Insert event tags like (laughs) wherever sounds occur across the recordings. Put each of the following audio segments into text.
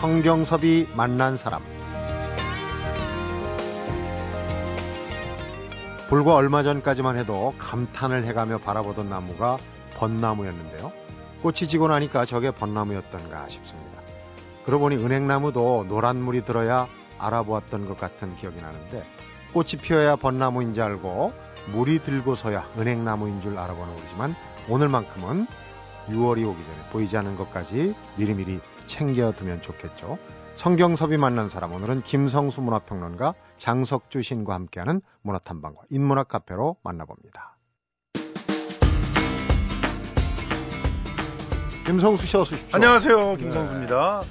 성경섭이 만난 사람 불과 얼마 전까지만 해도 감탄을 해가며 바라보던 나무가 벚나무였는데요. 꽃이 지고 나니까 저게 벚나무였던가 싶습니다. 그러고 보니 은행나무도 노란 물이 들어야 알아보았던 것 같은 기억이 나는데 꽃이 피어야 벚나무인 줄 알고 물이 들고서야 은행나무인 줄 알아보는 거지만 오늘만큼은 6월이 오기 전에 보이지 않는 것까지 미리미리 챙겨두면 좋겠죠. 성경섭이 만난 사람 오늘은 김성수 문화평론가 장석주 신과 함께하는 문화탐방과 인문학 카페로 만나봅니다. 김성수 씨 어서 오십시오. 안녕하세요. 김성수입니다. 네.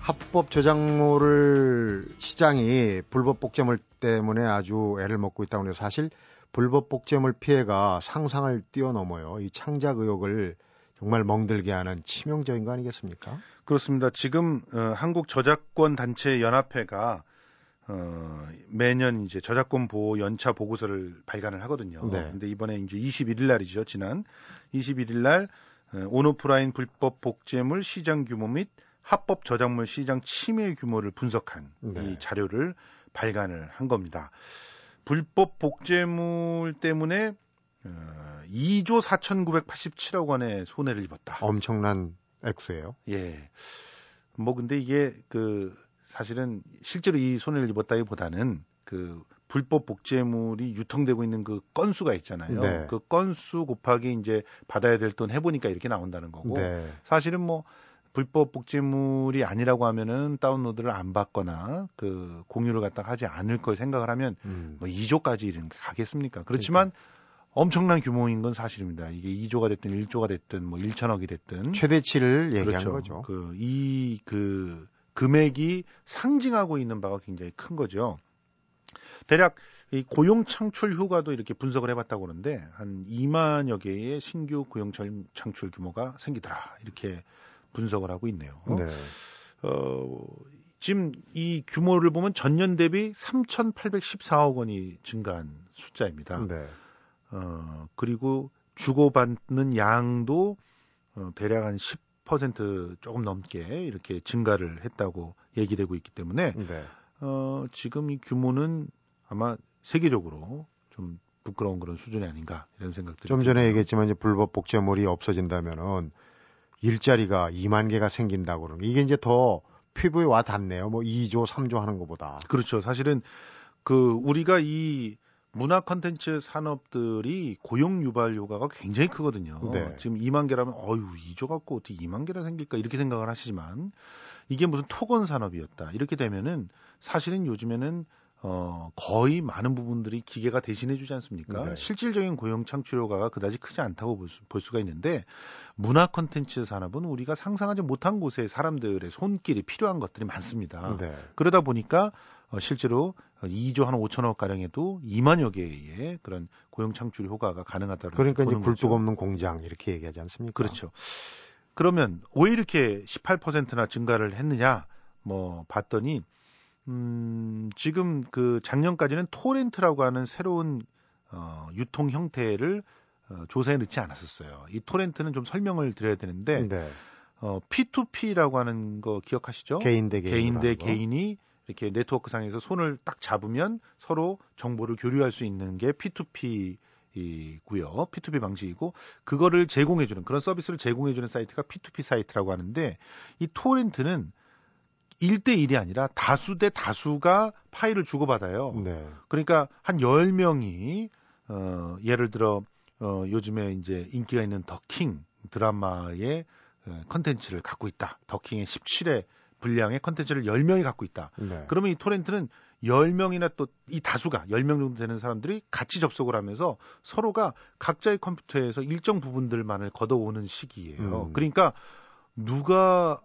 합법 저작물을 시장이 불법 복제물 때문에 아주 애를 먹고 있다고 해서 사실 불법 복제물 피해가 상상을 뛰어넘어요. 이 창작 의혹을 정말 멍들게 하는 치명적인 거 아니겠습니까? 그렇습니다. 지금 어, 한국 저작권 단체 연합회가 어, 매년 이제 저작권 보호 연차 보고서를 발간을 하거든요. 네. 근데 이번에 이제 21일 날이죠. 지난 21일 날 어, 온오프라인 불법 복제물 시장 규모 및 합법 저작물 시장 침해 규모를 분석한 네. 이 자료를 발간을 한 겁니다. 불법 복제물 때문에 어, 2조 4,987억 원의 손해를 입었다. 엄청난 액수예요. 예. 뭐 근데 이게 그 사실은 실제로 이 손해를 입었다기보다는 그 불법 복제물이 유통되고 있는 그 건수가 있잖아요. 네. 그 건수 곱하기 이제 받아야 될 돈 해보니까 이렇게 나온다는 거고. 네. 사실은 뭐 불법 복제물이 아니라고 하면은 다운로드를 안 받거나 그 공유를 갖다 하지 않을 걸 생각을 하면 음. 뭐 2조까지 이런 게 가겠습니까? 그렇지만 그러니까. 엄청난 규모인 건 사실입니다. 이게 2조가 됐든 1조가 됐든 뭐 1천억이 됐든 최대치를 얘기한 그렇죠. 거죠. 그 이그 그 금액이 상징하고 있는 바가 굉장히 큰 거죠. 대략 이 고용 창출 효과도 이렇게 분석을 해봤다고 그러는데 한 2만여 개의 신규 고용 창출 규모가 생기더라 이렇게 분석을 하고 있네요. 네. 어, 지금 이 규모를 보면 전년 대비 3,814억 원이 증가한 숫자입니다. 네. 어, 그리고 주고받는 양도 어, 대략 한 10% 조금 넘게 이렇게 증가를 했다고 얘기되고 있기 때문에 네. 어, 지금 이 규모는 아마 세계적으로 좀 부끄러운 그런 수준이 아닌가 이런 생각들이 좀 전에 얘기했지만 이제 불법 복제물이 없어진다면은 일자리가 2만 개가 생긴다고 그러는 이게 이제 더 피부에 와 닿네요. 뭐 2조, 3조 하는 것보다. 그렇죠. 사실은 그 우리가 이 문화 컨텐츠 산업들이 고용 유발 효과가 굉장히 크거든요. 네. 지금 2만 개라면 어유 2조 갖고 어떻게 2만 개나 생길까 이렇게 생각을 하시지만 이게 무슨 토건 산업이었다. 이렇게 되면은 사실은 요즘에는 어, 거의 많은 부분들이 기계가 대신해 주지 않습니까? 네. 실질적인 고용 창출 효과가 그다지 크지 않다고 볼, 수, 볼 수가 있는데 문화 콘텐츠 산업은 우리가 상상하지 못한 곳에 사람들의 손길이 필요한 것들이 많습니다. 네. 그러다 보니까 어, 실제로 2조 한 5천억 가량에도 2만여 개의 그런 고용 창출 효과가 가능하다고 그러니까 이제 굴뚝 없는 공장 이렇게 얘기하지 않습니까? 그렇죠. 그러면 왜 이렇게 18%나 증가를 했느냐? 뭐 봤더니 음, 지금 그 작년까지는 토렌트라고 하는 새로운 어, 유통 형태를 어, 조사에 넣지 않았었어요. 이 토렌트는 좀 설명을 드려야 되는데 네. 어, P2P라고 하는 거 기억하시죠? 개인 대 개인 대 개인이 이렇게 네트워크 상에서 손을 딱 잡으면 서로 정보를 교류할 수 있는 게 P2P 이고요. P2P 방식이고 그거를 제공해 주는 그런 서비스를 제공해 주는 사이트가 P2P 사이트라고 하는데 이 토렌트는 1대1이 아니라 다수 대 다수가 파일을 주고받아요. 네. 그러니까 한 10명이 어 예를 들어 어 요즘에 이제 인기가 있는 더킹 드라마의 어, 컨텐츠를 갖고 있다. 더킹의 17회 분량의 컨텐츠를 10명이 갖고 있다. 네. 그러면 이 torrent는 10명이나 또 이 다수가 10명 정도 되는 사람들이 같이 접속을 하면서 서로가 각자의 컴퓨터에서 일정 부분들만을 걷어오는 식이에요. 음. 그러니까 누가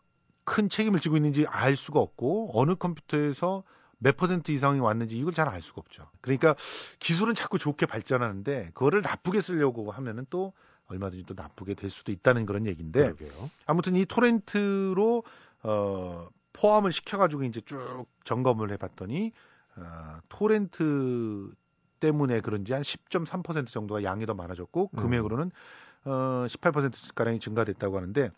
큰 책임을 지고 있는지 알 수가 없고 어느 컴퓨터에서 몇 퍼센트 이상이 왔는지 이걸 잘 알 수가 없죠. 그러니까 기술은 자꾸 좋게 발전하는데 그거를 나쁘게 쓰려고 하면은 또 얼마든지 또 나쁘게 될 수도 있다는 그런 얘기인데 그러게요. 아무튼 이 토렌트로 어 포함을 시켜가지고 이제 쭉 점검을 해봤더니 어, 토렌트 때문에 그런지 한 10.3% 정도가 양이 더 많아졌고 음. 금액으로는 어, 18% 가량이 증가됐다고 하는데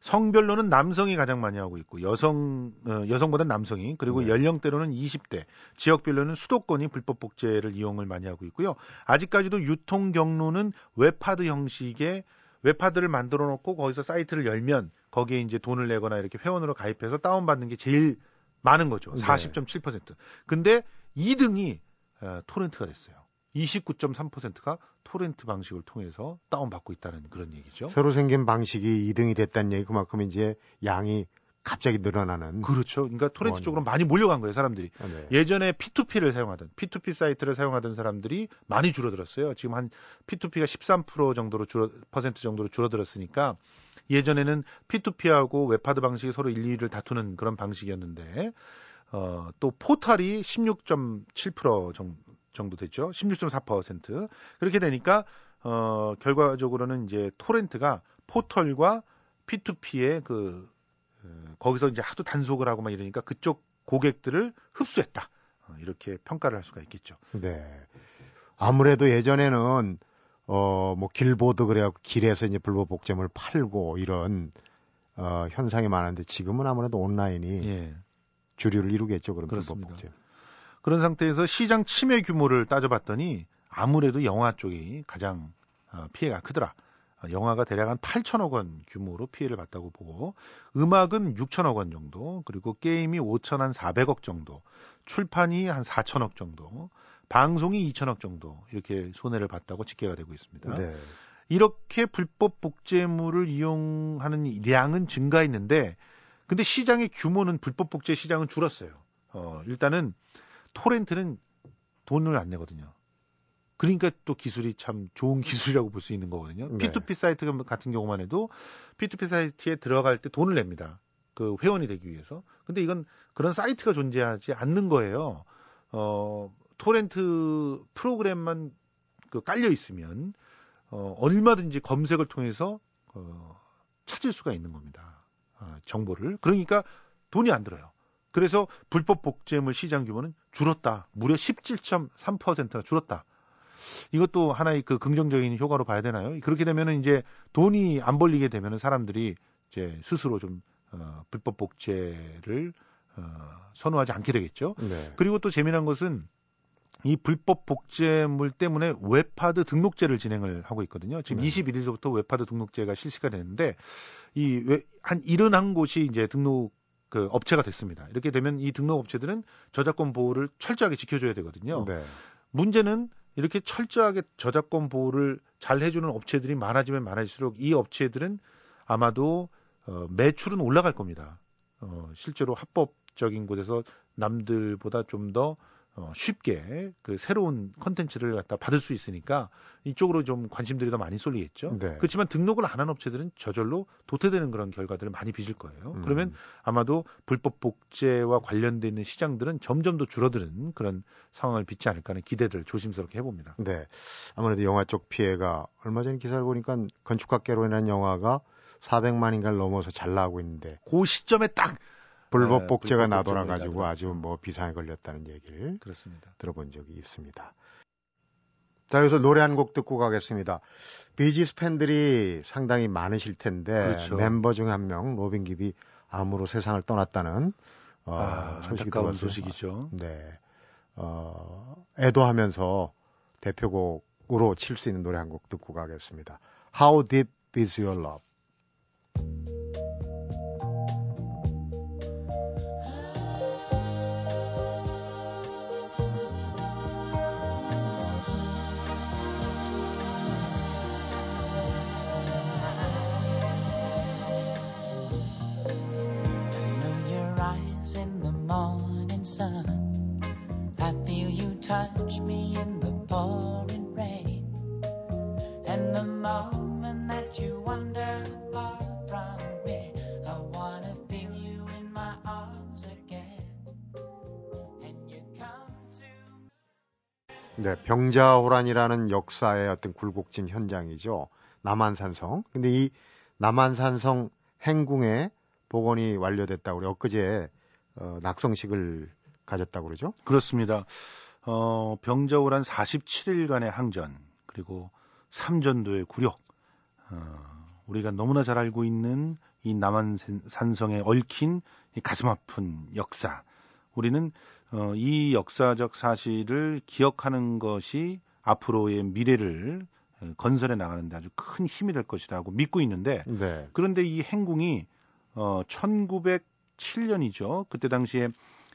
성별로는 남성이 가장 많이 하고 있고 여성 어, 여성보다 남성이 그리고 네. 연령대로는 20대 지역별로는 수도권이 불법 복제를 이용을 많이 하고 있고요. 아직까지도 유통 경로는 웹하드 형식의 웹하드를 만들어 놓고 거기서 사이트를 열면 거기에 이제 돈을 내거나 이렇게 회원으로 가입해서 다운받는 게 제일 많은 거죠. 네. 40.7%. 근데 2등이 어, torrent가 됐어요. 29.3%가 토렌트 방식을 통해서 다운받고 있다는 그런 얘기죠. 새로 생긴 방식이 2등이 됐다는 얘기 그만큼 이제 양이 갑자기 늘어나는 그렇죠. 그러니까 토렌트. 쪽으로 많이 몰려간 거예요, 사람들이. 아, 네. 예전에 P2P를 사용하던 P2P 사이트를 사용하던 사람들이 많이 줄어들었어요. 지금 한 P2P가 13% 정도로 줄어 퍼센트 정도로 줄어들었으니까 예전에는 P2P하고 웹하드 방식이 서로 1, 2위를 다투는 그런 방식이었는데 어, 또 포탈이 16.7% 정, 정도 됐죠. 16.4% 그렇게 되니까 어, 결과적으로는 이제 torrent가 포털과 P2P의 그 어, 거기서 이제 하도 단속을 하고 막 이러니까 그쪽 고객들을 흡수했다. 어, 이렇게 평가를 할 수가 있겠죠. 네. 아무래도 예전에는 어 뭐 길보드 그래갖고 길에서 이제 불법 복제물 팔고 이런 어 현상이 많은데 지금은 아무래도 온라인이 예. 주류를 이루겠죠 그런 불법. 복제. 그런 상태에서 시장 침해 규모를 따져봤더니 아무래도 영화 쪽이 가장 어, 피해가 크더라. 어, 영화가 대략 한 8천억 원 규모로 피해를 봤다고 보고 음악은 6천억 원 정도 그리고 게임이 5천 한 400억 정도 출판이 한 4천억 정도 방송이 2천억 정도 이렇게 손해를 봤다고 집계가 되고 있습니다. 네. 이렇게 불법 복제물을 이용하는 량은 증가했는데 근데 시장의 규모는 불법 복제 시장은 줄었어요. 어, 일단은 토렌트는 돈을 안 내거든요. 그러니까 또 기술이 참 좋은 (laughs) 기술이라고 볼 수 있는 거거든요. 네. P2P 사이트 같은 경우만 해도 P2P 사이트에 들어갈 때 돈을 냅니다. 그 회원이 되기 위해서. 근데 이건 그런 사이트가 존재하지 않는 거예요. 어, 토렌트 프로그램만 그 깔려 있으면 어, 얼마든지 검색을 통해서 어, 찾을 수가 있는 겁니다. 아, 정보를. 그러니까 돈이 안 들어요. 그래서 불법 복제물 시장 규모는 줄었다. 무려 17.3%나 줄었다. 이것도 하나의 그 긍정적인 효과로 봐야 되나요? 그렇게 되면은 이제 돈이 안 벌리게 되면은 사람들이 이제 스스로 좀 어, 불법 복제를 어, 선호하지 않게 되겠죠. 네. 그리고 또 재미난 것은 이 불법 복제물 때문에 웹하드 등록제를 진행을 하고 있거든요. 지금 네. 21일서부터 웹하드 등록제가 실시가 되는데 이한 71곳이 이제 등록 그 업체가 됐습니다. 이렇게 되면 이 등록 업체들은 저작권 보호를 철저하게 지켜줘야 되거든요. 네. 문제는 이렇게 철저하게 저작권 보호를 잘 해주는 업체들이 많아지면 많아질수록 이 업체들은 아마도 어, 매출은 올라갈 겁니다. 어, 실제로 합법적인 곳에서 남들보다 좀더 어, 쉽게 그 새로운 컨텐츠를 갖다 받을 수 있으니까 이쪽으로 좀 관심들이 더 많이 쏠리겠죠. 네. 그렇지만 등록을 안 한 업체들은 저절로 도태되는 그런 결과들을 많이 빚을 거예요. 음. 그러면 아마도 불법 복제와 관련돼 있는 시장들은 점점 더 줄어드는 그런 상황을 빚지 않을까 하는 기대를 조심스럽게 해봅니다. 네. 아무래도 영화 쪽 피해가 얼마 전에 기사를 보니까 건축학개론이라는 영화가 400만인가를 넘어서 잘 나가고 있는데 그 시점에 딱 불법 네, 복제가 불법 나돌아 복제가 가지고 나돌아. 아주 뭐 비상에 걸렸다는 얘기를 그렇습니다. 들어본 적이 있습니다. 자, 여기서 노래 한 곡 듣고 가겠습니다. 비지스 팬들이 상당히 많으실 텐데 그렇죠. 멤버 중 한 명 로빈 깁이 암으로 세상을 떠났다는 어, 아, 소식이 들어왔어요. 소식이죠. 네. 어, 애도하면서 대표곡으로 칠 수 있는 노래 한 곡 듣고 가겠습니다. How Deep Is Your Love? Touch me in the pouring rain. And the moment that you wander far from me, I wanna feel you in my arms again. And you come to 네, 병자호란이라는 역사의 어떤 굴곡진 현장이죠. 남한산성. 근데 이 남한산성 행궁에 복원이 완료됐다고 우리 엊그제 어, 낙성식을 가졌다고 그러죠. 그렇습니다. 어, 병자호란 47일간의 항전 그리고 삼전도의 굴욕 어, 우리가 너무나 잘 알고 있는 이 남한 산성에 얽힌 이 가슴 아픈 역사. 우리는 어, 이 역사적 사실을 기억하는 것이 앞으로의 미래를 어, 건설해 나가는데 아주 큰 힘이 될 것이라고 믿고 있는데 네. 그런데 이 행궁이 어 1907년이죠. 그때 당시에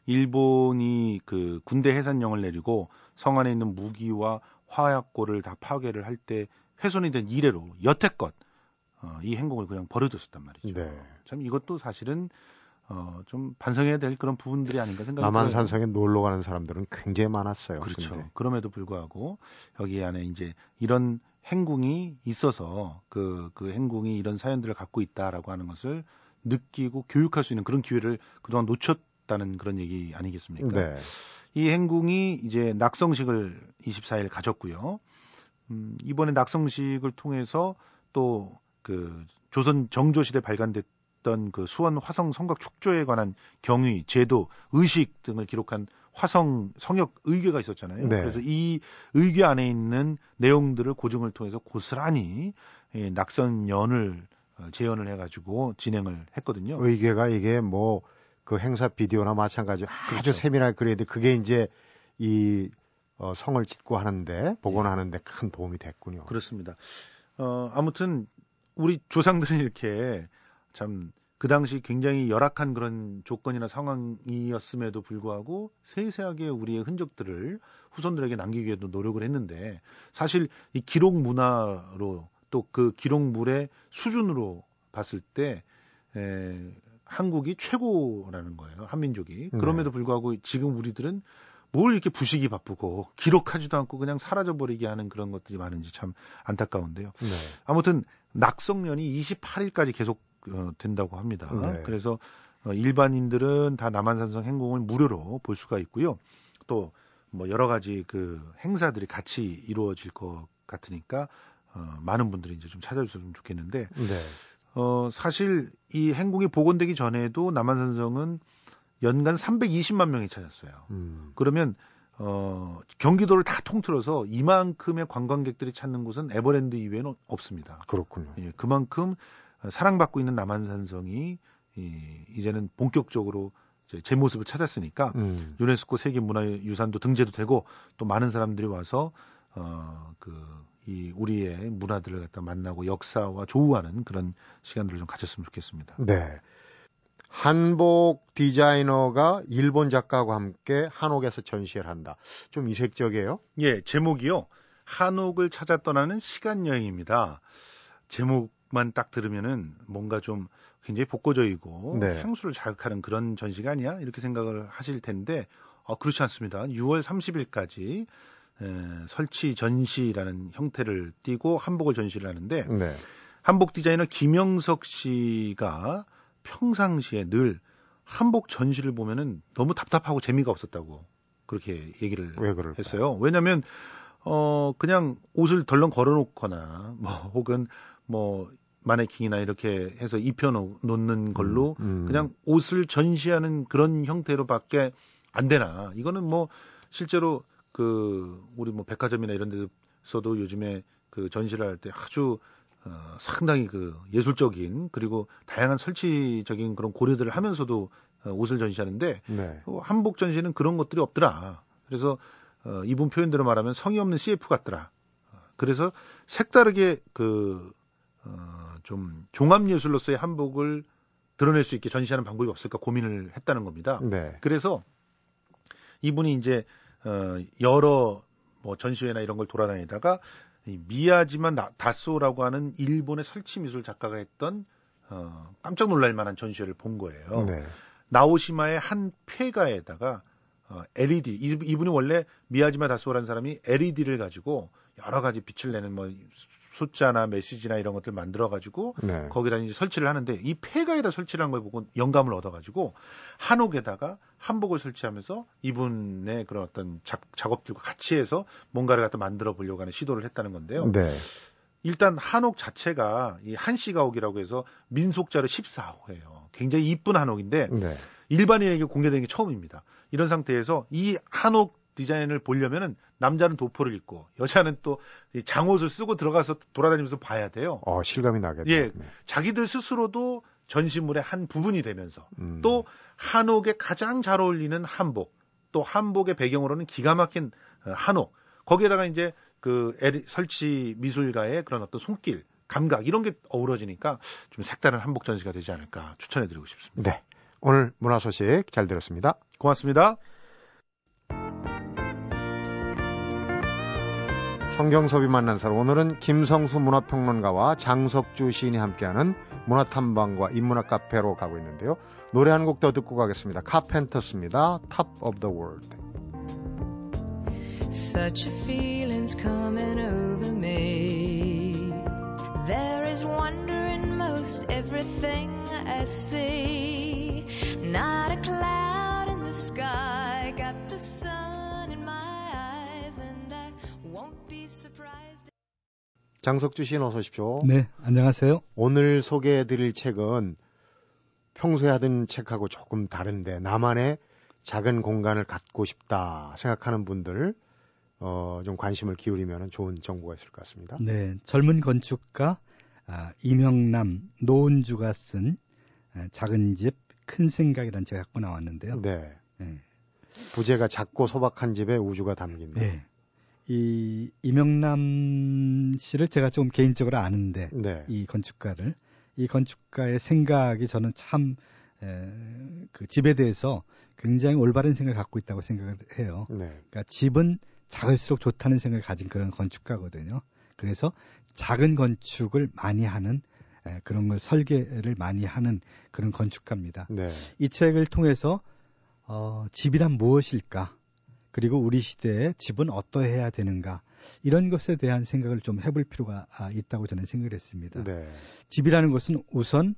일본이 그 군대 해산령을 내리고 성 안에 있는 무기와 화약고를 다 파괴를 할 때 훼손이 된 이래로 여태껏 어, 이 행궁을 그냥 버려뒀었단 말이죠. 네. 참 이것도 사실은 어, 좀 반성해야 될 그런 부분들이 아닌가 생각이 들어요. 남한산성에 놀러 가는 사람들은 굉장히 많았어요. 그렇죠. 근데. 그럼에도 불구하고 여기 안에 이제 이런 행궁이 있어서 그, 그 행궁이 이런 사연들을 갖고 있다라고 하는 것을 느끼고 교육할 수 있는 그런 기회를 그동안 놓쳤 다는 그런 얘기 아니겠습니까? 네. 이 행궁이 이제 낙성식을 24일 가졌고요. 음, 이번에 낙성식을 통해서 또 그 조선 정조 시대 발간됐던 그 수원 화성 성곽 축조에 관한 경위, 제도, 의식 등을 기록한 화성 성역 의궤가 있었잖아요. 네. 그래서 이 의궤 안에 있는 내용들을 고증을 통해서 고스란히 예, 낙선연을 어, 재현을 해가지고 진행을 했거든요. 의궤가 이게 뭐 그 행사 비디오나 마찬가지로 아주 그렇죠. 세밀하게 그려야 돼. 그게 이제 이 어, 성을 짓고 하는데 복원하는데 큰 도움이 됐군요. 그렇습니다. 어, 아무튼 우리 조상들은 이렇게 참 그 당시 굉장히 열악한 그런 조건이나 상황이었음에도 불구하고 세세하게 우리의 흔적들을 후손들에게 남기기 위해도 노력을 했는데 사실 이 기록 문화로 또 그 기록물의 수준으로 봤을 때 에, 한국이 최고라는 거예요. 한민족이. 네. 그럼에도 불구하고 지금 우리들은 뭘 이렇게 부식이 바쁘고 기록하지도 않고 그냥 사라져 버리게 하는 그런 것들이 많은지 참 안타까운데요. 네. 아무튼 낙성년이 28일까지 계속 어, 된다고 합니다. 네. 그래서 어, 일반인들은 다 남한산성 행궁을 무료로 볼 수가 있고요. 또 뭐 여러 가지 그 행사들이 같이 이루어질 것 같으니까 어, 많은 분들이 이제 좀 찾아주셨으면 좋겠는데 네. 어, 사실 이 행궁이 복원되기 전에도 남한산성은 연간 320만 명이 찾았어요. 음. 그러면 어, 경기도를 다 통틀어서 이만큼의 관광객들이 찾는 곳은 에버랜드 이외에는 없습니다. 그렇군요. 예, 그만큼 사랑받고 있는 남한산성이 이, 이제는 본격적으로 제 모습을 찾았으니까 음. 유네스코 세계문화유산도 등재도 되고 또 많은 사람들이 와서 어, 그, 이 우리의 문화들을 갖다 만나고 역사와 조우하는 그런 시간들을 좀 가졌으면 좋겠습니다. 네. 한복 디자이너가 일본 작가와 함께 한옥에서 전시를 한다. 좀 이색적이에요. 예, 제목이요. 한옥을 찾아 떠나는 시간 여행입니다. 제목만 딱 들으면은 뭔가 좀 굉장히 복고적이고 네. 향수를 자극하는 그런 전시가 아니야? 이렇게 생각을 하실 텐데 어, 그렇지 않습니다. 6월 30일까지 에, 설치 전시라는 형태를 띠고 한복을 전시를 하는데 네. 한복 디자이너 김영석 씨가 평상시에 늘 한복 전시를 보면은 너무 답답하고 재미가 없었다고 그렇게 얘기를? 했어요. 왜냐하면 어 그냥 옷을 덜렁 걸어놓거나 뭐 혹은 뭐 마네킹이나 이렇게 해서 입혀 놓- 놓는 걸로 음. 그냥 옷을 전시하는 그런 형태로밖에 안 되나. 이거는 뭐 실제로 그 우리 뭐 백화점이나 이런 데서도 요즘에 그 전시를 할 때 아주 어, 상당히 그 예술적인 그리고 다양한 설치적인 그런 고려들을 하면서도 어, 옷을 전시하는데 네. 어, 한복 전시는 그런 것들이 없더라. 그래서 어, 이분 표현대로 말하면 성의 없는 CF 같더라. 어, 그래서 색다르게 그, 어, 좀 종합 예술로서의 한복을 드러낼 수 있게 전시하는 방법이 없을까 고민을 했다는 겁니다. 네. 그래서 이분이 이제 어, 여러 뭐 전시회나 이런 걸 돌아다니다가 나- 다소라고 하는 일본의 설치 미술 작가가 했던 어, 깜짝 놀랄 만한 전시회를 본 거예요. 네. 나오시마의 한 폐가에다가 어, LED 이- 이분이 원래 미야지마 다소라는 사람이 LED를 가지고 여러 가지 빛을 내는 뭐 숫자나 메시지나 이런 것들 만들어 가지고 네. 거기다 이제 설치를 하는데 이 폐가에다 설치를 한 걸 보고 영감을 얻어 가지고 한옥에다가 한복을 설치하면서 이분의 그런 어떤 작, 작업들과 같이 해서 뭔가를 갖다 만들어 보려고 하는 시도를 했다는 건데요. 네. 일단 한옥 자체가 이 한시가옥이라고 해서 민속자로 14호예요. 굉장히 이쁜 한옥인데 네. 일반인에게 공개되는 게 처음입니다. 이런 상태에서 이 한옥 디자인을 보려면은 남자는 도포를 입고 여자는 또이 장옷을 쓰고 들어가서 돌아다니면서 봐야 돼요. 어, 실감이 나겠죠. 예. 네. 자기들 스스로도 전시물의 한 부분이 되면서 음. 또 한옥에 가장 잘 어울리는 한복, 또 한복의 배경으로는 기가 막힌 어, 한옥, 거기에다가 이제 그 설치 미술가의 그런 어떤 손길, 감각 이런 게 어우러지니까 좀 색다른 한복 전시가 되지 않을까 추천해 드리고 싶습니다. 네. 오늘 문화 소식 잘 들었습니다. 고맙습니다. 성경섭이 만난 사람 오늘은 김성수 문화평론가와 장석주 시인이 함께하는 문화탐방과 인문학 카페로 가고 있는데요. 노래 한 곡 더 듣고 가겠습니다. 카펜터스입니다. Top of the World. Such a feeling's coming over me. There is wonder in most everything I see. Not a cloud in the sky, got the sun 장석주 시인 어서 오십시오. 네, 안녕하세요. 오늘 소개해드릴 책은 평소에 하던 책하고 조금 다른데 나만의 작은 공간을 갖고 싶다 생각하는 분들 어, 좀 관심을 기울이면 좋은 정보가 있을 것 같습니다. 네, 젊은 건축가 아, 이명남 노은주가 쓴 아, 작은 집 큰 생각이라는 책 갖고 나왔는데요. 네. 네. 부제가 작고 소박한 집에 우주가 담긴. 네. 이 이명남 씨를 제가 좀 개인적으로 아는데 네. 이 건축가를 이 건축가의 생각이 저는 참그 집에 대해서 굉장히 올바른 생각을 갖고 있다고 생각을 해요. 네. 그러니까 집은 작을수록 좋다는 생각을 가진 그런 건축가거든요. 그래서 작은 건축을 많이 하는 에, 그런 걸 설계를 많이 하는 그런 건축가입니다. 네. 이 책을 통해서 어, 집이란 무엇일까? 그리고 우리 시대에 집은 어떠해야 되는가? 이런 것에 대한 생각을 좀 해볼 필요가 아, 있다고 저는 생각을 했습니다. 네. 집이라는 것은 우선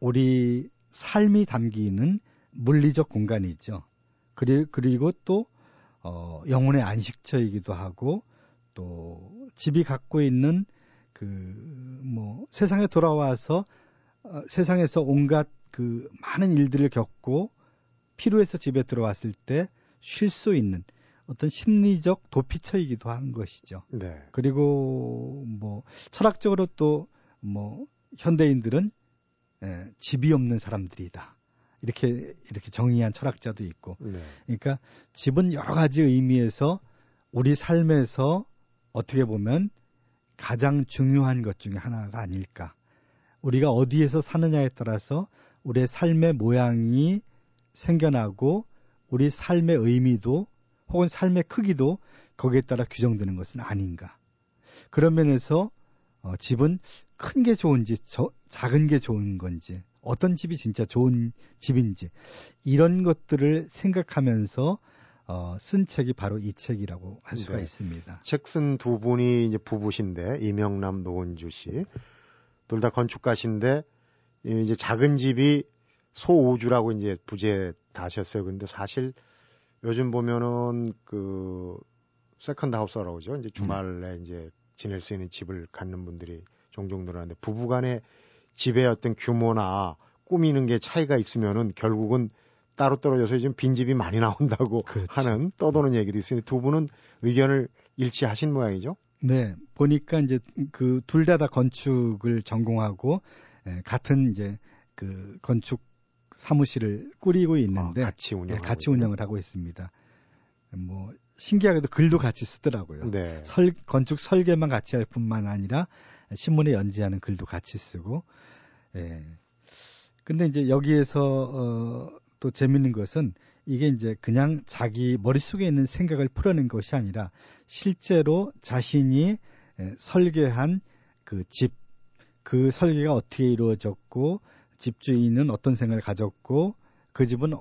우리 삶이 담기는 물리적 공간이죠. 그리, 그리고 또 어, 영혼의 안식처이기도 하고 또 집이 갖고 있는 그 뭐 세상에 돌아와서 어, 세상에서 온갖 그 많은 일들을 겪고 필요해서 집에 들어왔을 때 쉴 수 있는 어떤 심리적 도피처이기도 한 것이죠. 네. 그리고 뭐 철학적으로 또 뭐 현대인들은 에, 집이 없는 사람들이다. 이렇게 이렇게 정의한 철학자도 있고. 네. 그러니까 집은 여러 가지 의미에서 우리 삶에서 어떻게 보면 가장 중요한 것 중에 하나가 아닐까. 우리가 어디에서 사느냐에 따라서 우리의 삶의 모양이 생겨나고 우리 삶의 의미도 혹은 삶의 크기도 거기에 따라 규정되는 것은 아닌가. 그런 면에서 어, 집은 큰 게 좋은지 저, 작은 게 좋은 건지 어떤 집이 진짜 좋은 집인지 이런 것들을 생각하면서 어, 쓴 책이 바로 이 책이라고 할 수가 네. 있습니다. 책 쓴 두 분이 이제 부부신데 이명남 노은주 씨. 둘 다 건축가신데 이 이제 작은 집이 소우주라고 이제 부제 다셨어요. 근데 사실 요즘 보면은 그 second house라고 그러죠. 이제 주말에 이제 지낼 수 있는 집을 갖는 분들이 종종 늘어나는데 부부 간의 집의 어떤 규모나 꾸미는 게 차이가 있으면은 결국은 따로 떨어져서 지금 빈집이 많이 나온다고 그렇죠. 하는 떠도는 얘기도 있으니 두 분은 의견을 일치하신 모양이죠. 네, 보니까 이제 그 둘 다다 건축을 전공하고 에, 같은 이제 그 건축 사무실을 꾸리고 있는데 아, 같이 운영. 예, 같이 운영을 하고 있습니다. 뭐 신기하게도 글도 같이 쓰더라고요. 네. 설, 건축 설계만 같이 할 뿐만 아니라 신문에 연재하는 글도 같이 쓰고, 예. 근데 이제 여기에서, 어, 또 재밌는 것은 이게 이제 그냥 자기 머릿속에 있는 생각을 풀어낸 것이 아니라 실제로 자신이 에, 설계한 그 집, 그 설계가 어떻게 이루어졌고, 집주인은 어떤 생각을 가졌고, 그 집은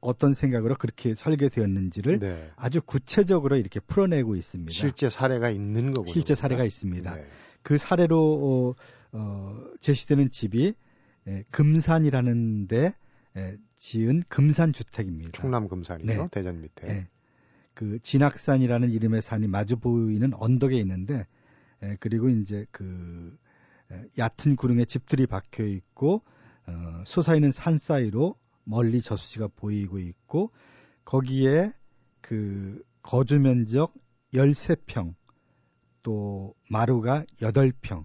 어떤 생각으로 그렇게 설계되었는지를 네. 아주 구체적으로 이렇게 풀어내고 있습니다. 실제 사례가 있는 거군요. 실제 사례가 있습니다. 네. 그 사례로 어, 어, 제시되는 집이 에, 금산이라는데 에, 지은 금산 주택입니다. 충남 금산이죠. 네. 대전 밑에. 예. 그 진학산이라는 이름의 산이 마주 보이는 언덕에 있는데 에, 그리고 이제 그 에, 얕은 구릉에 집들이 박혀 있고 어, 솟아있는 산 사이로 멀리 저수지가 보이고 있고 거기에 그 거주 면적 13평 또 마루가 8평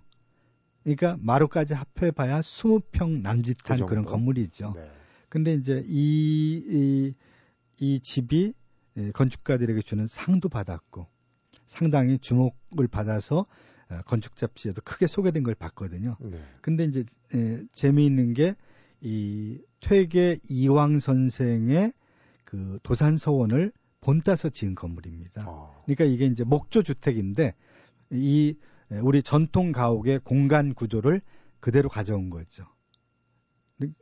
그러니까 마루까지 합해 봐야 20평 남짓한 그 그런 정도? 건물이죠. 네. 근데 이제 이, 이, 이 집이 예, 건축가들에게 주는 상도 받았고 상당히 주목을 받아서 어, 건축 잡지에도 크게 소개된 걸 봤거든요. 네. 근데 이제 에, 재미있는 게 이 퇴계 이왕 선생의 그 도산 서원을 본따서 지은 건물입니다. 어. 그러니까 이게 이제 목조 주택인데 이 에, 우리 전통 가옥의 공간 구조를 그대로 가져온 거죠.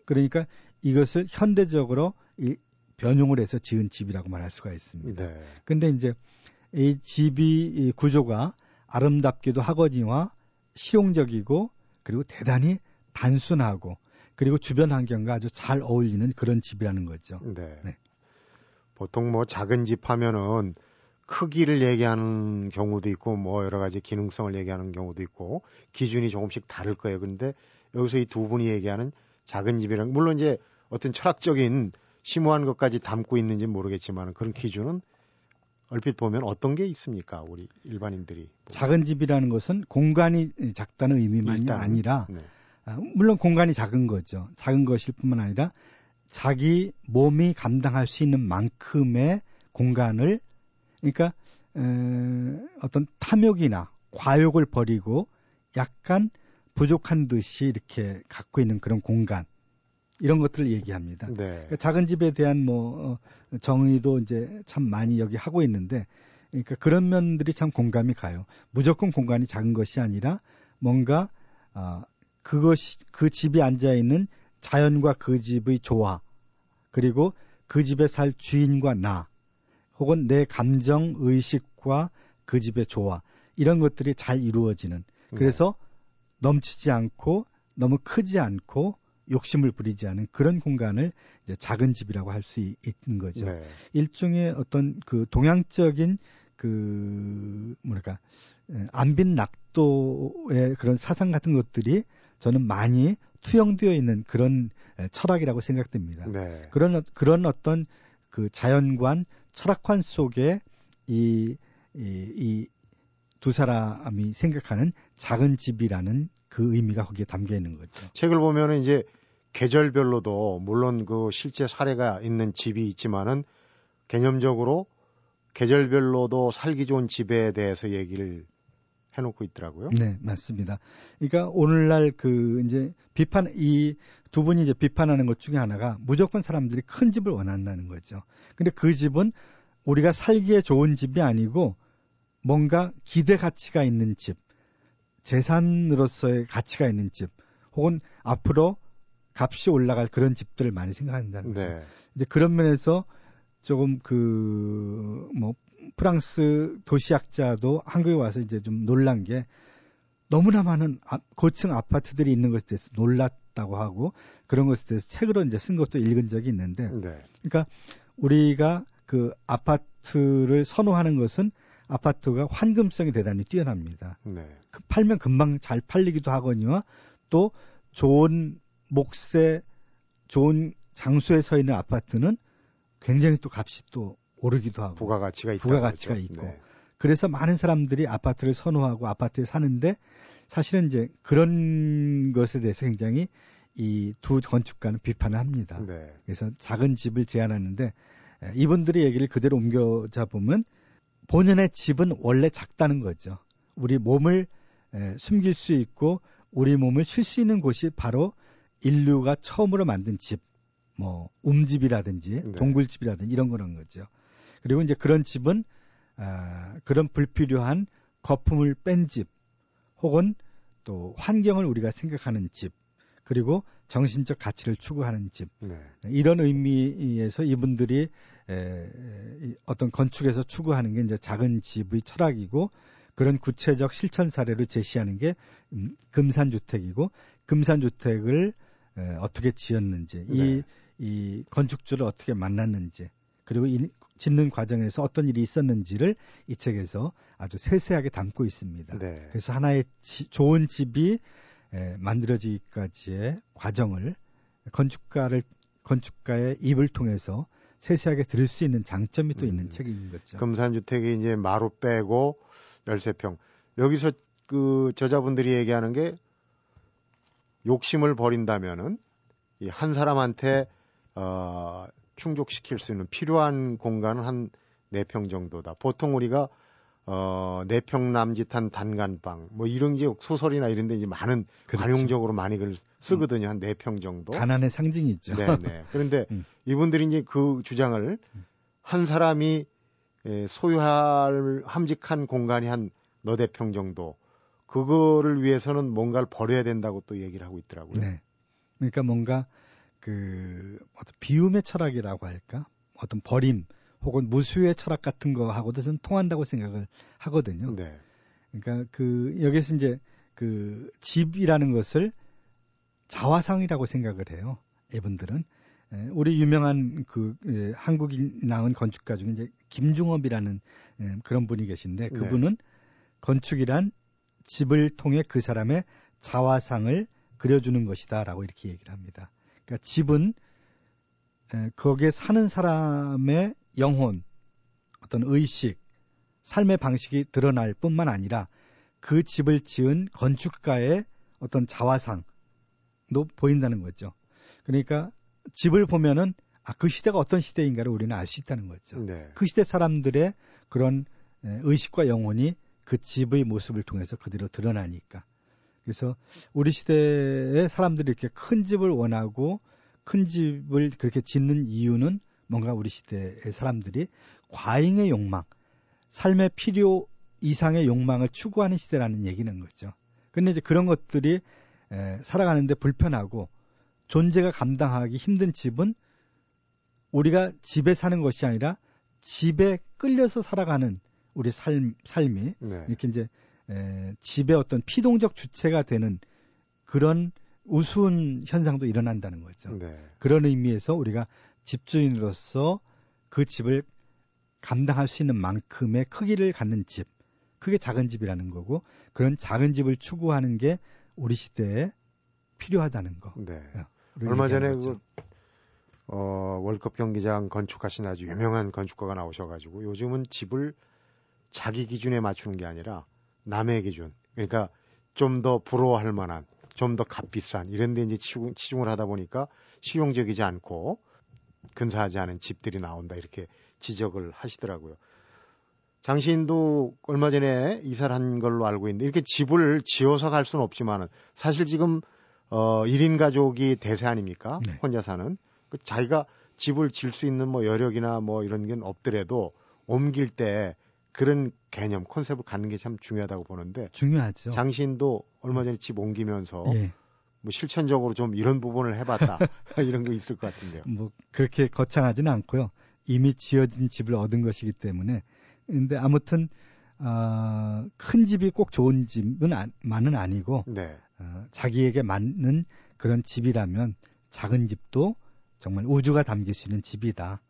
그러니까 이것을 현대적으로 이 변용을 해서 지은 집이라고 말할 수가 있습니다. 네. 근데 이제 이 집이 이 구조가 아름답기도 하거니와 실용적이고 그리고 대단히 단순하고 그리고 주변 환경과 아주 잘 어울리는 그런 집이라는 거죠. 네. 네. 보통 뭐 작은 집 하면은 크기를 얘기하는 경우도 있고 뭐 여러 가지 기능성을 얘기하는 경우도 있고 기준이 조금씩 다를 거예요. 근데 여기서 이 두 분이 얘기하는 작은 집이랑 물론 이제 어떤 철학적인 심오한 것까지 담고 있는지 는 모르겠지만 그런 기준은 얼핏 보면 어떤 게 있습니까? 우리 일반인들이 작은 집이라는 것은 공간이 작다는 의미만이 일단은, 아니라 네. 아, 물론 공간이 작은 거죠. 작은 것일 뿐만 아니라 자기 몸이 감당할 수 있는 만큼의 공간을 그러니까 에, 어떤 탐욕이나 과욕을 버리고 약간 부족한 듯이 이렇게 갖고 있는 그런 공간 이런 것들을 얘기합니다. 네. 그러니까 작은 집에 대한 뭐 어, 정의도 이제 참 많이 여기 하고 있는데 그러니까 그런 면들이 참 공감이 가요. 무조건 공간이 작은 것이 아니라 뭔가 아 그것이 그 집에 앉아 있는 자연과 그 집의 조화 그리고 그 집에 살 주인과 나 혹은 내 감정 의식과 그 집의 조화 이런 것들이 잘 이루어지는 그래서 넘치지 않고 너무 크지 않고 욕심을 부리지 않은 그런 공간을 이제 작은 집이라고 할 수 있는 거죠. 네. 일종의 어떤 그 동양적인 그 뭐랄까 에, 안빈 낙도의 그런 사상 같은 것들이 저는 많이 투영되어 있는 그런 에, 철학이라고 생각됩니다. 네. 그런 어- 그런 어떤 그 자연관 철학관 속에 이이두 사람이 생각하는 작은 집이라는 그 의미가 거기에 담겨 있는 거죠. 책을 보면은 이제 계절별로도 물론 그 실제 사례가 있는 집이 있지만은 개념적으로 계절별로도 살기 좋은 집에 대해서 얘기를 해놓고 있더라고요. 네, 맞습니다. 그러니까 오늘날 그 이제 비판 이 두 분이 이제 비판하는 것 중에 하나가 무조건 사람들이 큰 집을 원한다는 거죠. 근데 그 집은 우리가 살기에 좋은 집이 아니고 뭔가 기대 가치가 있는 집, 재산으로서의 가치가 있는 집, 혹은 앞으로 값이 올라갈 그런 집들을 많이 생각한다는 거죠. 네. 이제 그런 면에서 조금 그 뭐 프랑스 도시학자도 한국에 와서 이제 좀 놀란 게 너무나 많은 아- 고층 아파트들이 있는 것에 대해서 놀랐다고 하고 그런 것에 대해서 책으로 이제 쓴 것도 읽은 적이 있는데 네. 그러니까 우리가 그 아파트를 선호하는 것은 아파트가 환금성이 대단히 뛰어납니다. 네. 그 팔면 금방 잘 팔리기도 하거니와 또 좋은 목세 좋은 장소에 서 있는 아파트는 굉장히 또 값이 또 오르기도 하고 부가가치가. 부가가치가 있고. 그래서 많은 사람들이 아파트를 선호하고 아파트에 사는데 사실은 이제 그런 것에 대해서 굉장히 이 두 건축가는 비판을 합니다. 네. 그래서 작은 집을 제안하는데 에, 이분들의 얘기를 그대로 옮겨자 보면 본연의 집은 원래 작다는 거죠. 우리 몸을 에, 숨길 수 있고 우리 몸을 쉴 수 있는 곳이 바로 인류가 처음으로 만든 집, 뭐 움집이라든지 네. 동굴집이라든지 이런 거란 거죠. 그리고 이제 그런 집은 아, 그런 불필요한 거품을 뺀 집, 혹은 또 환경을 우리가 생각하는 집, 그리고 정신적 가치를 추구하는 집, 네. 이런 의미에서 이분들이 에, 이 어떤 건축에서 추구하는 게 이제 작은 집의 철학이고 그런 구체적 실천 사례를 제시하는 게 음, 금산주택이고 금산주택을 에, 어떻게 지었는지 이, 네. 이 건축주를 어떻게 만났는지 그리고 이 짓는 과정에서 어떤 일이 있었는지를 이 책에서 아주 세세하게 담고 있습니다. 네. 그래서 하나의 지- 좋은 집이 에, 만들어지기까지의 과정을 건축가를 건축가의 입을 통해서 세세하게 들을 수 있는 장점이 또 있는 음. 책인 거죠. 금산주택이 이제 마루 빼고 13평. 여기서 그 저자분들이 얘기하는 게 욕심을 버린다면은 이 한 사람한테 어, 충족시킬 수 있는 필요한 공간은 한네평 정도다. 보통 우리가 어, 네평 남짓한 단간방 뭐 이런 게 소설이나 이런 데 이제 많은 그렇죠. 관용적으로 많이 글 쓰거든요. 한네평 정도. 가난의 상징이죠. 네, 네. 그런데 음. 이분들이 이제 그 주장을 한 사람이 에, 소유할 함직한 공간이 한 너댓 평 정도 그거를 위해서는 뭔가를 버려야 된다고 또 얘기를 하고 있더라고요. 네. 그러니까 뭔가 그 어떤 비움의 철학이라고 할까? 어떤 버림 혹은 무수의 철학 같은 거하고도 좀 통한다고 생각을 하거든요. 네. 그러니까 그 여기서 이제 그 집이라는 것을 자화상이라고 생각을 해요. 이분들은 에, 우리 유명한 그 에, 한국인 나온 건축가 중에 이제 김중업이라는 에, 그런 분이 계신데 네. 그분은 건축이란 집을 통해 그 사람의 자화상을 그려주는 것이다라고 이렇게 얘기를 합니다. 그러니까 집은 에, 거기에 사는 사람의 영혼, 어떤 의식, 삶의 방식이 드러날 뿐만 아니라 그 집을 지은 건축가의 어떤 자화상도 보인다는 거죠. 그러니까 집을 보면은 아, 그 시대가 어떤 시대인가를 우리는 알 수 있다는 거죠. 네. 그 시대 사람들의 그런 에, 의식과 영혼이 그 집의 모습을 통해서 그대로 드러나니까. 그래서 우리 시대의 사람들이 이렇게 큰 집을 원하고 큰 집을 그렇게 짓는 이유는 뭔가 우리 시대의 사람들이 과잉의 욕망, 삶의 필요 이상의 욕망을 추구하는 시대라는 얘기는 거죠. 근데 이제 그런 것들이 에, 살아가는데 불편하고 존재가 감당하기 힘든 집은 우리가 집에 사는 것이 아니라 집에 끌려서 살아가는 우리 삶, 삶이 네. 이렇게 이제 에, 집의 어떤 피동적 주체가 되는 그런 우스운 현상도 일어난다는 거죠. 네. 그런 의미에서 우리가 집주인으로서 그 집을 감당할 수 있는 만큼의 크기를 갖는 집, 그게 작은 집이라는 거고 그런 작은 집을 추구하는 게 우리 시대에 필요하다는 거. 네. 를 얼마 전에. 그 어, 월드컵 경기장 건축하신 아주 유명한 건축가가 나오셔가지고 요즘은 집을 자기 기준에 맞추는 게 아니라 남의 기준. 그러니까 좀 더 부러워할 만한, 좀 더 값비싼 이런 데 이제 치중, 치중을 하다 보니까 실용적이지 않고 근사하지 않은 집들이 나온다 이렇게 지적을 하시더라고요. 장시인도 얼마 전에 이사를 한 걸로 알고 있는데 이렇게 집을 지어서 갈 수는 없지만은 사실 지금 어 1인 가족이 대세 아닙니까? 네. 혼자 사는. 그 자기가 집을 질 수 있는 뭐 여력이나 뭐 이런 게 없더라도 옮길 때 그런 개념, 컨셉을 갖는 게 참 중요하다고 보는데 중요하죠. 장시인도 얼마 전에 집 옮기면서 예. 뭐 실천적으로 좀 이런 부분을 해봤다 (laughs) 이런 거 있을 것 같은데요. 뭐 그렇게 거창하지는 않고요. 이미 지어진 집을 얻은 것이기 때문에. 근데 아무튼 아, 큰 집이 꼭 좋은 집은 아, 만은 아니고 네, 어, 자기에게 맞는 그런 집이라면 작은 집도 정말 우주가 담길 수 있는 집이다.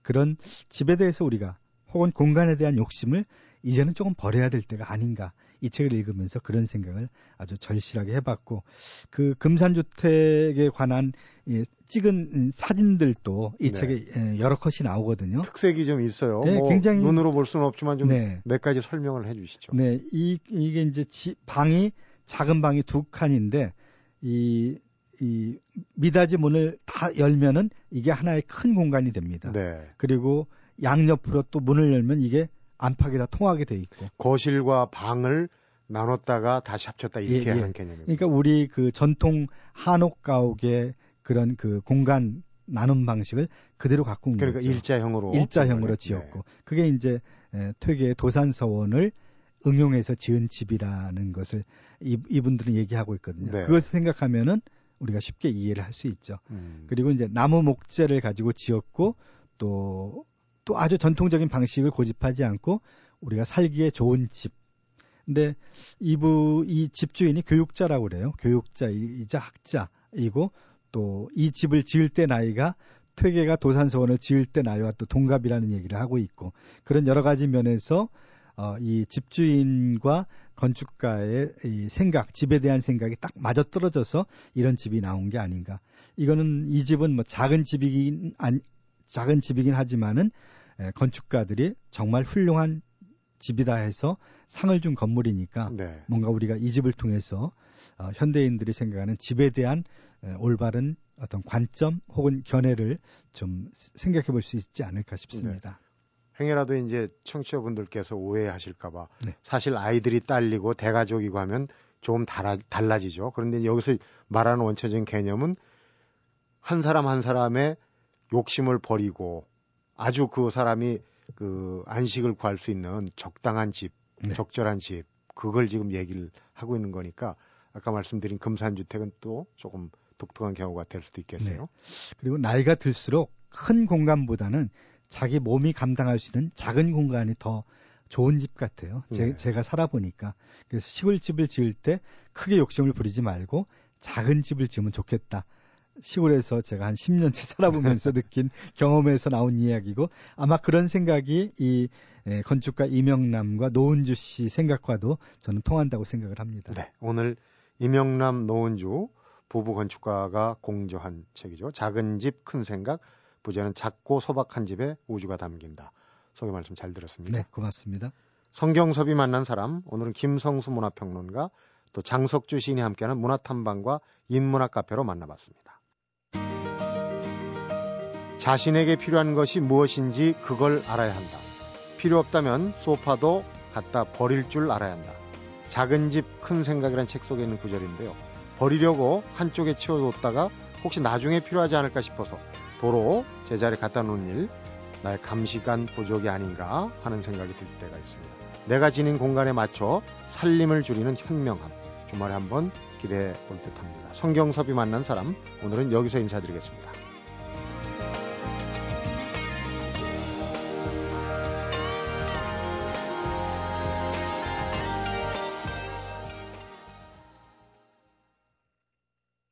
그런 집에 대해서 우리가 혹은 공간에 대한 욕심을 이제는 조금 버려야 될 때가 아닌가. 이 책을 읽으면서 그런 생각을 아주 절실하게 해봤고, 그 금산주택에 관한 예, 찍은 음, 사진들도 이 네. 책에 예, 여러 컷이 나오거든요. 특색이 좀 있어요. 네, 뭐 굉장히- 눈으로 볼 수는 없지만 좀몇 네. 가지 설명을 해주시죠. 네, 이, 이게 이제 지- 방이, 작은 방이 두 칸인데, 이, 이 미닫이 문을 다 열면은 이게 하나의 큰 공간이 됩니다. 네. 그리고 양옆으로 또 문을 열면 이게 안팎이 다 통하게 돼 있고. 거실과 방을 나눴다가 다시 합쳤다 이렇게 예, 예. 하는 개념입니다. 그러니까 우리 그 전통 한옥 가옥의 그런 그 공간 나눔 방식을 그대로 갖고 온 그러니까 거죠. 일자형으로 일자형으로 네. 지었고 그게 이제 에, 퇴계 도산서원을 응용해서 지은 집이라는 것을 이, 이분들은 얘기하고 있거든요. 네. 그것을 생각하면은 우리가 쉽게 이해를 할 수 있죠. 음. 그리고 이제 나무 목재를 가지고 지었고 또, 또 아주 전통적인 방식을 고집하지 않고 우리가 살기에 좋은 집. 근데 이부, 이 집주인이 교육자라고 그래요. 교육자이자 학자이고 또 이 집을 지을 때 나이가 퇴계가 도산서원을 지을 때 나이와 또 동갑이라는 얘기를 하고 있고 그런 여러 가지 면에서 어, 이 집주인과 건축가의 이 생각, 집에 대한 생각이 딱 맞아 떨어져서 이런 집이 나온 게 아닌가. 이거는 이 집은 뭐 작은 집이긴 아니, 작은 집이긴 하지만은 에, 건축가들이 정말 훌륭한 집이다 해서 상을 준 건물이니까 네. 뭔가 우리가 이 집을 통해서 어, 현대인들이 생각하는 집에 대한 에, 올바른 어떤 관점 혹은 견해를 좀 생각해 볼 수 있지 않을까 싶습니다. 행여라도 이제 청취자분들께서 오해하실까봐 네. 사실 아이들이 딸리고 대가족이고 하면 조금 달라, 달라지죠. 그런데 여기서 말하는 원초적인 개념은 한 사람 한 사람의 욕심을 버리고 아주 그 사람이 그 안식을 구할 수 있는 적당한 집, 네. 적절한 집, 그걸 지금 얘기를 하고 있는 거니까 아까 말씀드린 금산주택은 또 조금 독특한 경우가 될 수도 있겠어요. 그리고 나이가 들수록 큰 공간보다는 자기 몸이 감당할 수 있는 작은 공간이 더 좋은 집 같아요. 제, 네. 제가 살아보니까. 그래서 시골집을 지을 때 크게 욕심을 부리지 말고 작은 집을 지으면 좋겠다. 시골에서 제가 한 10년째 (laughs) 살아보면서 느낀 경험에서 나온 이야기고 아마 그런 생각이 이 에, 건축가 이명남과 노은주 씨 생각과도 저는 통한다고 생각을 합니다. 네, 오늘 이명남 노은주 부부 건축가가 공저한 책이죠. 작은 집 큰 생각, 부제는 작고 소박한 집에 우주가 담긴다. 소개 말씀 잘 들었습니다. 네, 고맙습니다. 성경섭이 만난 사람, 오늘은 김성수 문화평론가, 또 장석주 시인이 함께하는 문화탐방과 인문학 카페로 만나봤습니다. 자신에게 필요한 것이 무엇인지 그걸 알아야 한다. 필요 없다면 소파도 갖다 버릴 줄 알아야 한다. 작은 집 큰 생각이란 책 속에 있는 구절인데요. 버리려고 한쪽에 치워뒀다가 혹시 나중에 필요하지 않을까 싶어서 도로 제자리에 갖다 놓은 일 나의 감시관 부족이 아닌가 하는 생각이 들 때가 있습니다. 내가 지닌 공간에 맞춰 살림을 줄이는 현명함. 주말에 한번 기대해 볼 듯합니다. 성경섭이 만난 사람 오늘은 여기서 인사드리겠습니다.